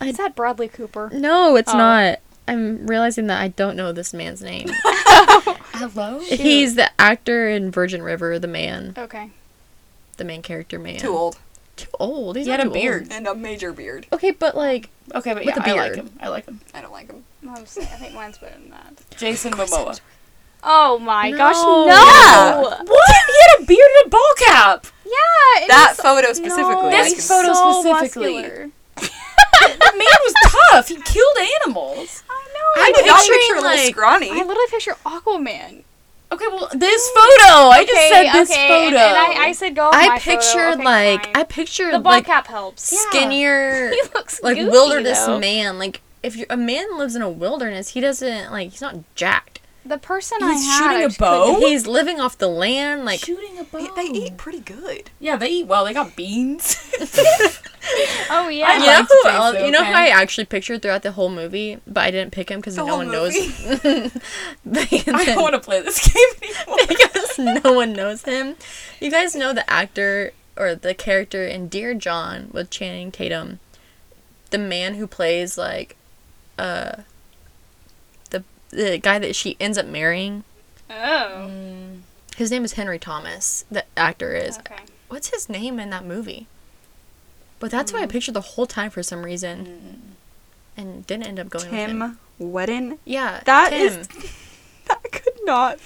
Is that Bradley Cooper? No, it's Oh. not. I'm realizing that I don't know this man's name. Hello. He's the actor in Virgin River, the man, Okay. the main character man. Too old. Too old. He's He had a too old. beard. And a major beard. Okay, but like, Okay, but With yeah, a I like him. I like him. I don't like him. I I think mine's better than that. (laughs) Jason (laughs) Momoa. Oh my No. gosh, no! What? He had a beard and a ball cap. Yeah, it That was- photo specifically. No, This can- photo so specifically. (laughs) The man was tough. He killed animals. I know. I I'm did picturing, picture a little like- scrawny. I literally picture Aquaman. Okay, well, this photo. I just said this okay, photo. And, and I, I said go. I pictured Okay, like fine. I pictured the ball like cap helps. Skinnier, (laughs) He looks like goofy, wilderness though. man. Like if a man lives in a wilderness, he doesn't like he's not jacked. The person I He's had, shooting a just bow? couldn't- He's living off the land. Like shooting a bow. They- They eat pretty good. Yeah, they eat well. They got beans. (laughs) Oh yeah. I you know liked who? Jason, else- you know who? I actually pictured throughout the whole movie, but I didn't pick him because no one movie? knows. (laughs) (laughs) I don't want to play this game anymore. because no one knows him. You guys know the actor or the character in Dear John with Channing Tatum, the man who plays like, uh, the guy that she ends up marrying. Oh. Mm. His name is Henry Thomas. The actor is. Okay. What's his name in that movie? But that's who I hmm. pictured the whole time for some reason, hmm. and didn't end up going with him. Tim Wheddon. Yeah, That Tim. is- (laughs) That could not.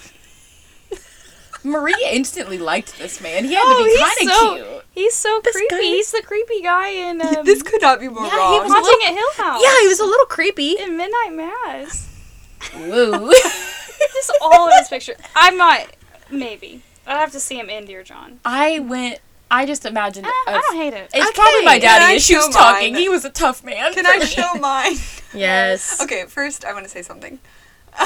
(laughs) Marie instantly liked this man. He had Oh, to be kind of so- cute. He's so This creepy. guy- He's the creepy guy in (laughs) um, this could not be more yeah, he was Haunting little- at Hill House. Yeah, he was a little creepy. in Midnight Mass. Woo. (laughs) Just all of his picture. I might. Maybe. I'd have to see him in Dear John. I went. I just imagined. Eh, a- I don't hate it. It's Okay, probably my can I daddy issues show talking. He was a tough man. Can I show mine? (laughs) Yes. Okay, first I want to say something. (laughs)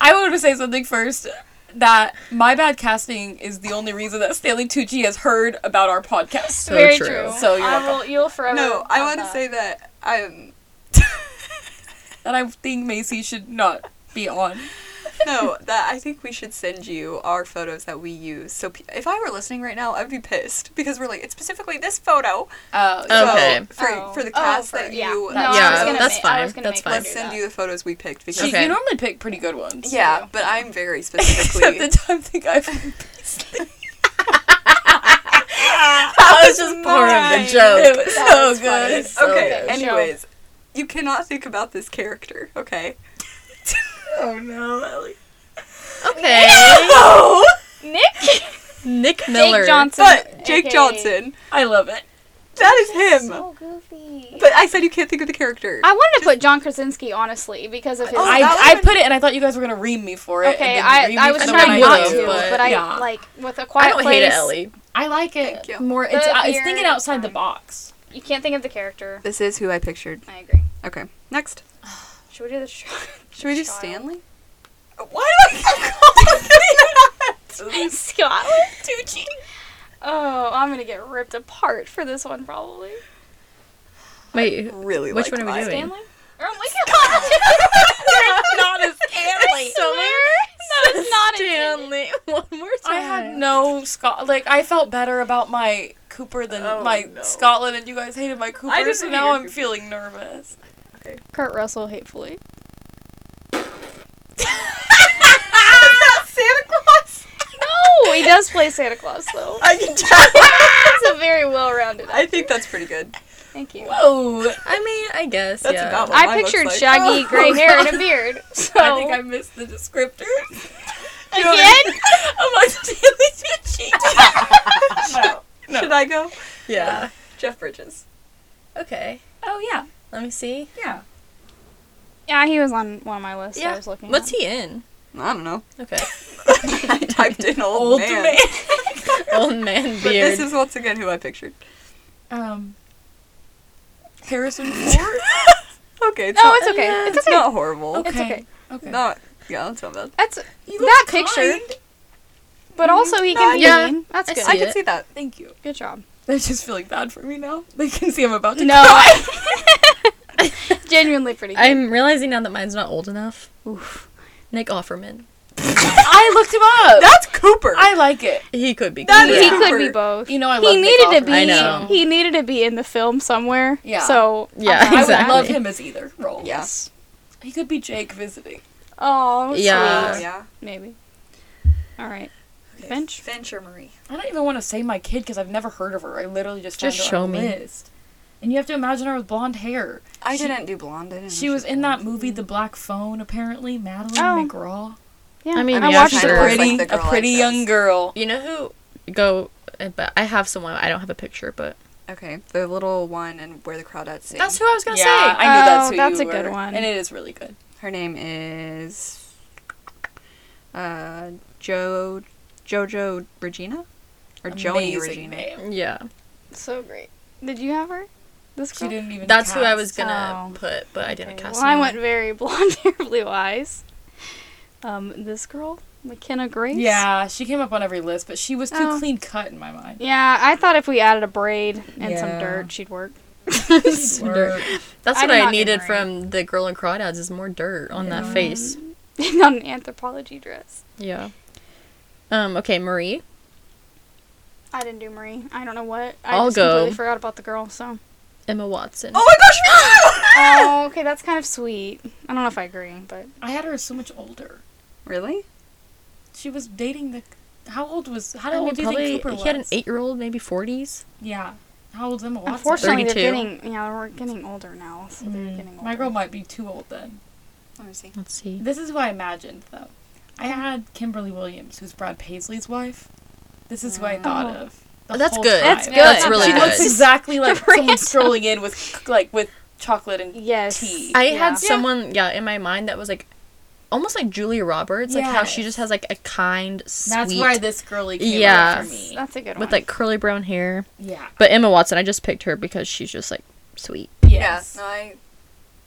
I want to say something first. That my bad casting is the only reason that Stanley Tucci has heard about our podcast. So Very true. true. So you're I welcome. will. You'll forever. no, I want to say that um That I think Macy should not be on. (laughs) no, that I think we should send you our photos that we use. So pe- if I were listening right now, I'd be pissed because we're like it's specifically this photo. Uh, So Okay. for Oh. for the Oh, cast for- that yeah. you No, Yeah, was gonna that's ma- I fine. was That's make fine. let's send that. you the photos we picked because She, Okay. You normally pick pretty good ones. yeah, but I'm very (laughs) Except specifically the time the guy from (laughs) That was just part of the mine. joke. It was so good. So okay. good. Anyways, you cannot think about this character. Okay. (laughs) Oh no, Ellie. Okay. No! Nick. Nick Miller. Jake Johnson. But Jake aka Johnson, I love it. That is him. So goofy. But I said you can't think of the character. I wanted to put John Krasinski honestly because of his. Oh, I, I would've put it and I thought you guys were gonna ream me for it. okay, and then you reamed I, I was trying not to, but, but I yeah. like with a quiet I don't place. hate it, Ellie. I like it you. more. It's, uh, it's thinking beard, outside the box. You can't think of the character. This is who I pictured. I agree. Okay, next. (sighs) Should we do the? Sh- (laughs) Should we do Child. Stanley? Uh, why do I keep (laughs) calling Scotland. Tucci? Oh, I'm gonna get ripped apart for this one probably. Wait, Really which like one are we doing? Stanley. Oh my god! Not a Stanley. that was not intended. Stanley. (laughs) One more time. I had no Scott. Like I felt better about my Cooper than Oh, my no. Scotland, and you guys hated my Cooper. didn't so now I'm Cooper. feeling nervous. Okay. Kurt Russell hatefully. (laughs) Santa Claus. No, he does play Santa Claus though. I can tell. He's a very well-rounded. I think that's pretty good. Thank you. Oh, I mean, I guess. That's yeah. about what I mine looks pictured like. shaggy Oh, (laughs) gray hair and a beard. So (laughs) I think I missed the descriptor. again. of my Stanley Tucci. (laughs) no, no. Should I go? Yeah. Jeff Bridges. Okay. Oh yeah, Let me see. yeah. Yeah, he was on one of my lists. Yeah. I was looking. What's at. he in? I don't know. Okay. (laughs) I typed in old, Old man. man. (laughs) Old man beard. But this is once again who I pictured. Um, Harrison Ford. Okay. It's No, not, it's okay. yeah, It's okay. not horrible. It's okay. Okay. Not. Yeah, that's not bad. That's You that look picture, kind. but mm-hmm. also he can be yeah, mean. That's I good. I can it. see that. Thank you. Good job. They're just feeling bad for me now. (laughs) They can see I'm about to No, cry. (laughs) (laughs) Genuinely pretty good. I'm realizing now that mine's not old enough. Oof. Nick Offerman. I looked him up. That's Cooper. I like it. He could be. That cool. he could be both. You know I he love Nick needed to be. I know. He needed to be in the film somewhere. Yeah. So Yeah, I exactly. would love him as either role. Yes. He could be Jake visiting. Oh, Yeah. sweet. yeah. Maybe. All right. Finch. Finch or Marie? I don't even want to say my kid because I've never heard of her. I literally just found Just her on show me. list. And you have to imagine her with blonde hair. I She- didn't do blonde. I didn't She was in that movie, The Black Phone. Apparently, Madeline Oh. McGraw. Yeah. I mean, I yeah, watched sure. it. Looks like Pretty, a pretty chose. young girl. You know who? Go. uh, But I have someone. I don't have a picture, but Okay, the little one and where the crawdads sing. that's who I was gonna Yeah, say. I knew that's Oh, who that's you a good were. one. and it is really good. Her name is uh Jo Jojo Regina or Joni Amazing Regina. name. Yeah, So great. Did you have her? This She girl? didn't even. that's who I cast. was gonna Oh. put, but I didn't Okay, cast. Well, I anyone. went very (laughs) blonde hair, blue eyes. Um, this girl, McKenna Grace. Yeah, she came up on every list, but she was too Oh. clean cut in my mind. Yeah, I thought if we added a braid and some Yeah. dirt, she'd work. (laughs) (laughs) That's Dirt. what I did I, not get needed Marie. from the girl in crawdads is more dirt on that face. Not an Anthropologie dress. Yeah. Um. Okay, Marie. I didn't do Marie. I don't know what. I I'll just go. completely forgot about the girl. So. Emma Watson. Oh my gosh, me (laughs) (laughs) oh, okay, that's kind of sweet. I don't know if I agree, but I had her so much older. Really? She was dating the. How old was? How I mean, old do you probably think Cooper was? he had an eight-year-old, maybe forties. Yeah. How old's Emma Watson? unfortunately, they're getting. Yeah, we're getting older now, so they're Mm, getting older. My girl might be too old then. Let me see. Let's see. This is who I imagined though. I had Kimberly Williams, who's Brad Paisley's wife. This is who I mm. thought Oh. of. the Oh, that's good. time. That's good. That's really She good. looks exactly like (laughs) someone strolling in with like with chocolate and Yes. tea. I Yeah. had someone, yeah, in my mind that was like almost like Julia Roberts, like how she just has like a kind, sweet, That's why this girly came Yeah. for me. That's a good one. with one. like curly brown hair. Yeah. But Emma Watson, I just picked her because she's just like sweet. Yes. Yeah. No, I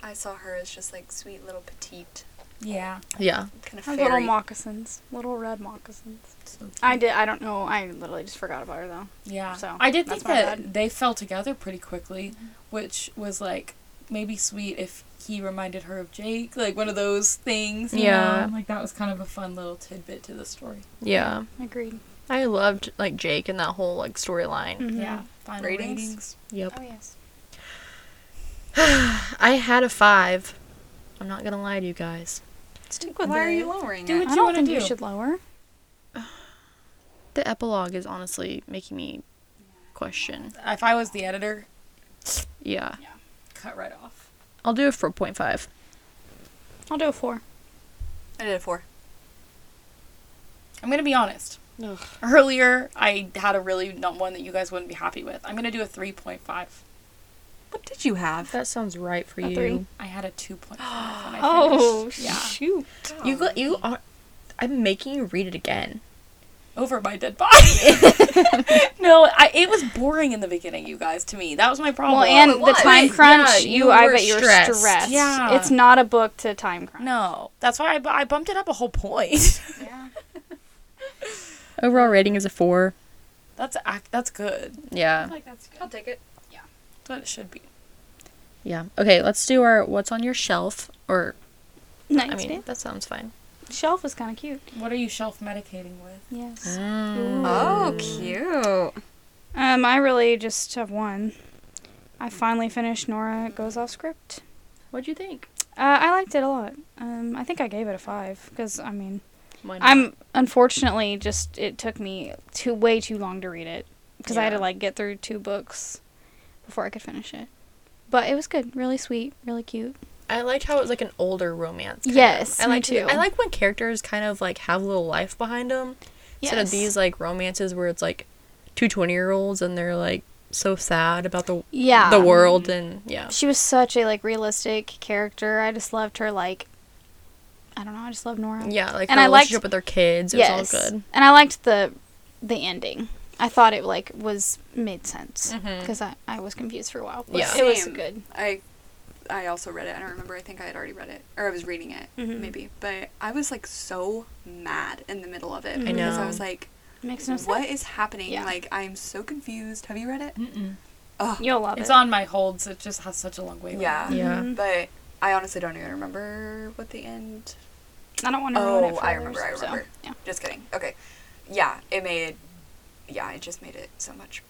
I saw her as just like sweet little petite Yeah. Yeah. kind of fairy. little moccasins, little red moccasins. So I did. I don't know. I literally just forgot about her though. Yeah. So, I did think that bad. they fell together pretty quickly, which was like maybe sweet if he reminded her of Jake, like one of those things. you Yeah. know? Like that was kind of a fun little tidbit to the story. Yeah. Agreed. I loved like Jake and that whole like storyline. Mhm. Yeah. Final Ratings? ratings. Yep. Oh yes. (sighs) I had a five. I'm not gonna lie to you guys. Stick with Why are you lowering Do it? what I you don't wanna think you do. should lower. The epilogue is honestly making me question. If I was the editor, Yeah. cut right off. I'll do a 4.5. I'll do a four. I did a four. I'm gonna be honest. Ugh. Earlier, I had a really not one that you guys wouldn't be happy with. I'm gonna do a 3.5. What did you have? That sounds right for A you. three. I had a 2.5 when I (gasps) Oh, finished. Yeah. shoot. You got you are. I'm making you read it again. Over my dead body. (laughs) (laughs) no, I, it was boring in the beginning, you guys, to me. That was my problem. Well, and it the was. time Yeah, crunch, you you, I were bet you're stressed. stressed. Yeah. It's not a book to time crunch. No, that's why I, bu- I bumped it up a whole point. Yeah. (laughs) Overall rating is a four. that's ac- that's good. Yeah. like that's good. I'll take it. That's what it should be. Yeah. Okay, let's do our what's on your shelf. Or Nice. I mean, that sounds fine. shelf is kind of cute. What are you shelf medicating with? Yes. Oh, cute. Um, I really just have one. I finally finished Nora Goes Off Script. What'd you think? Uh, I liked it a lot. Um, I think I gave it a five because I mean, Why I'm unfortunately just it took me too way too long to read it because I had to like get through two books before I could finish it. But it was good, really sweet, really cute. I liked how it was like an older romance. kind of. Yes, I me like too. I like when characters kind of like have a little life behind them instead of these like romances where it's like two 20 year olds and they're like so sad about the Yeah, the world and yeah. She was such a like realistic character. I just loved her like. I don't know. I just love Nora. Yeah, like And her I liked- relationship with their kids. It yes, was all good. and I liked the the ending. I thought it like was made sense because I, I was confused for a while. But Yeah. it was good. I I also read it. I don't remember. I think I had already read it, or I was reading it, Mhm. maybe. But I was like so mad in the middle of it I because I know. was like, Makes no sense. "What is happening?" Yeah. Like I'm so confused. Have you read it? Mm-mm. Oh, You'll love It's it. on my holds. It just has such a long wait. Yeah. Yeah. Mhm. but I honestly don't even remember what the end. I don't want to ruin it Oh, for I others, remember. I so, remember. yeah. Just kidding. Okay, yeah, it made. Yeah, it just made it so much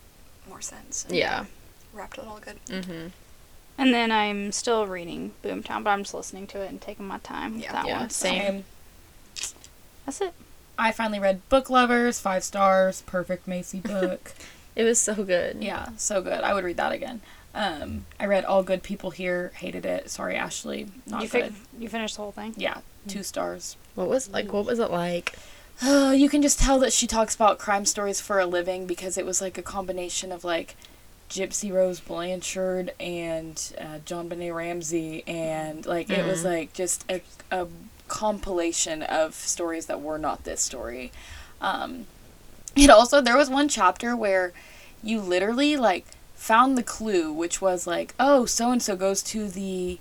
more sense. and Yeah. wrapped it all good. Mm-hmm. And then I'm still reading Boomtown, but I'm just listening to it and taking my time with Yeah. that Yeah, one. so same. That's it. I finally read Book Lovers, five stars, perfect Macy (laughs) book. It was so good. yeah, so good. I would read that again. Um, I read All Good People Here, hated it. Sorry, Ashley, not you, good. fi- you finished the whole thing? yeah, two stars. What was like? What was it like? Uh, (sighs) you can just tell that she talks about crime stories for a living because it was like a combination of like Gypsy Rose Blanchard and uh, JonBenét Ramsey, and like it was Mhm. like just a, a compilation of stories that were not this story. Um, and also, there was one chapter where you literally like found the clue, which was like, oh, so and so goes to the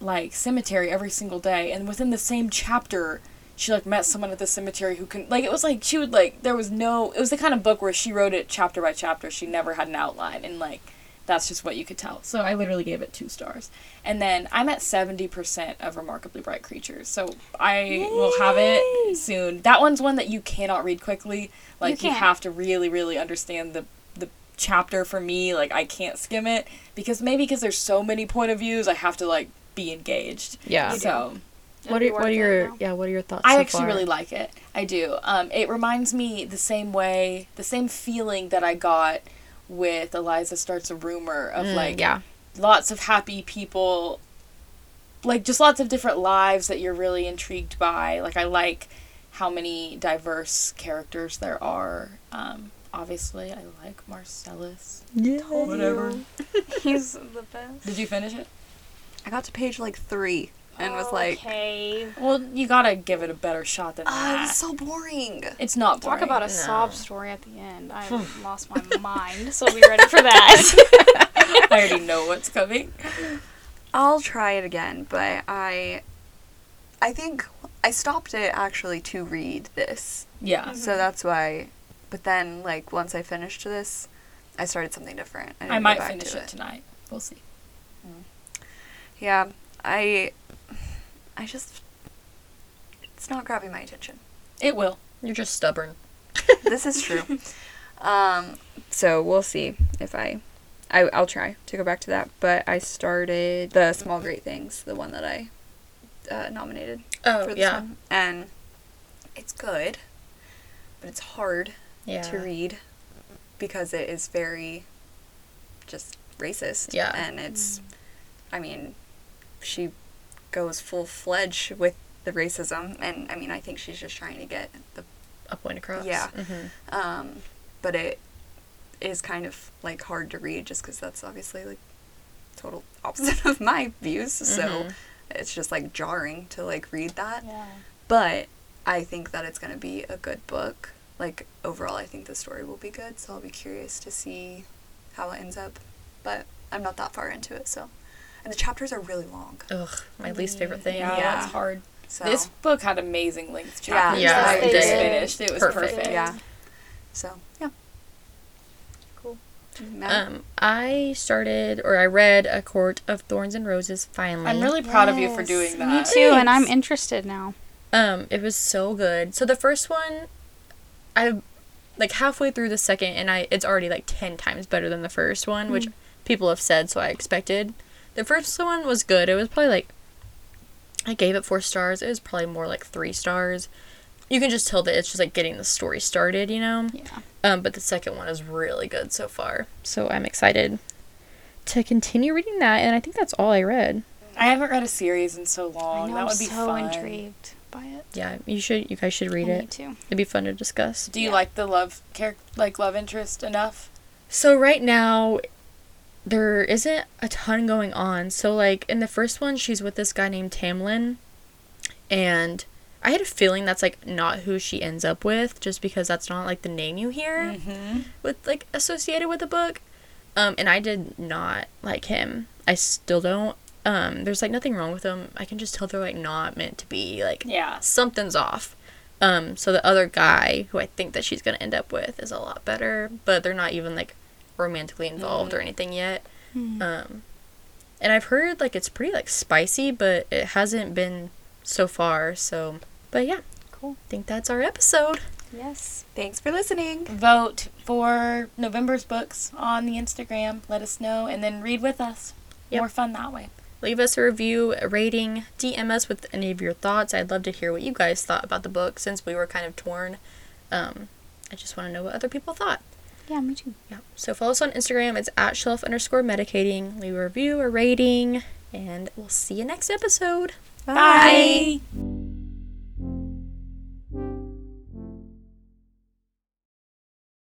like cemetery every single day, and within the same chapter, she like met someone at the cemetery who can like it was like she would like there was no it was the kind of book where she wrote it chapter by chapter. She never had an outline, and like that's just what you could tell. So I literally gave it two stars. And then I'm at 70% of Remarkably Bright Creatures. So I will have it soon. That one's one that you cannot read quickly. Like you, can't. have to really, really understand the the chapter for me. Like I can't skim it because maybe because there's so many point of views, I have to like be engaged. Yeah. So What are what are your yeah? What are your thoughts? I so actually far? really like it. I do. Um, it reminds me the same way, the same feeling that I got with Eliza starts a rumor of Mm, like yeah. lots of happy people, like just lots of different lives that you're really intrigued by. Like I like how many diverse characters there are. Um, obviously, I like Marcellus. Yeah. Whatever. (laughs) He's the best. Did you finish it? I got to page like three and was like, okay. Well, you gotta give it a better shot than "Ah, it that. was so boring." it's not boring. Talk about a No. sob story at the end. I have lost my (laughs) mind, so be ready for that. (laughs) I already know what's coming. I'll try it again, but I I think I stopped it actually to read this. Yeah. Mm-hmm. So that's why but then like once I finished this, I started something different. I didn't might finish to it tonight. We'll see. Mm. Yeah, I I just it's not grabbing my attention. It will. You're just stubborn. (laughs) (laughs) this is true. Um, so we'll see if I, I, I'll try to go back to that. But I started the Small Great Things, the one that I uh, nominated Oh for this yeah. one, and it's good, but it's hard Yeah. to read because it is very just racist. Yeah. and it's, I mean, she goes full fledged with the racism, and I mean, I think she's just trying to get the a point across. Yeah. Mhm. Um, but it is kind of like hard to read just because that's obviously like total (laughs) opposite of my views. So Mhm. it's just like jarring to like read that. Yeah. But I think that it's going to be a good book. Like overall, I think the story will be good. So I'll be curious to see how it ends up. But I'm not that far into it, so. And the chapters are really long. Ugh, my least favorite thing. Yeah, Yeah. that's hard. So This book had amazing length chapters. Yeah, that it I just finished. It was Perfect. perfect. yeah. So yeah. Cool. Matt? Um, I started or I read A Court of Thorns and Roses finally. I'm really proud of you for doing that. Me that. too, and I'm interested now. Um, it was so good. So the first one, I like halfway through the second, and I it's already like ten times better than the first one, which people have said, so I expected. The first one was good. It was probably like I gave it four stars. It was probably more like three stars. You can just tell that it's just like getting the story started, you know. Yeah. Um, but the second one is really good so far. So I'm excited to continue reading that, and I think that's all I read. I haven't read a series in so I long. know, that I'm would be so fun. intrigued by it. Yeah, you should. You guys should read I it. need to. It'd be fun to discuss. Do you Yeah. like the love character, like love interest enough? So right now, there isn't a ton going on. So like in the first one, she's with this guy named Tamlin, and I had a feeling that's like not who she ends up with, just because that's not like the name you hear Mm-hmm. with like associated with the book. Um, and I did not like him. I still don't. Um, there's like nothing wrong with them. I can just tell they're like not meant to be. Like Yeah. something's off. Um, so the other guy who I think that she's gonna end up with is a lot better, but they're not even like romantically involved or anything yet. Um, and I've heard like it's pretty like spicy, but it hasn't been so far. So, but yeah, Cool. I think that's our episode. Yes. Thanks for listening. Vote for November's books on the Instagram. Let us know, and then read with us. Yep. More fun that way. Leave us a review, a rating, DM us with any of your thoughts. I'd love to hear what you guys thought about the book since we were kind of torn. Um, I just want to know what other people thought. Yeah, me too. Yeah. So follow us on Instagram. It's at shelf underscore medicating. Leave a review, a rating, and we'll see you next episode. Bye.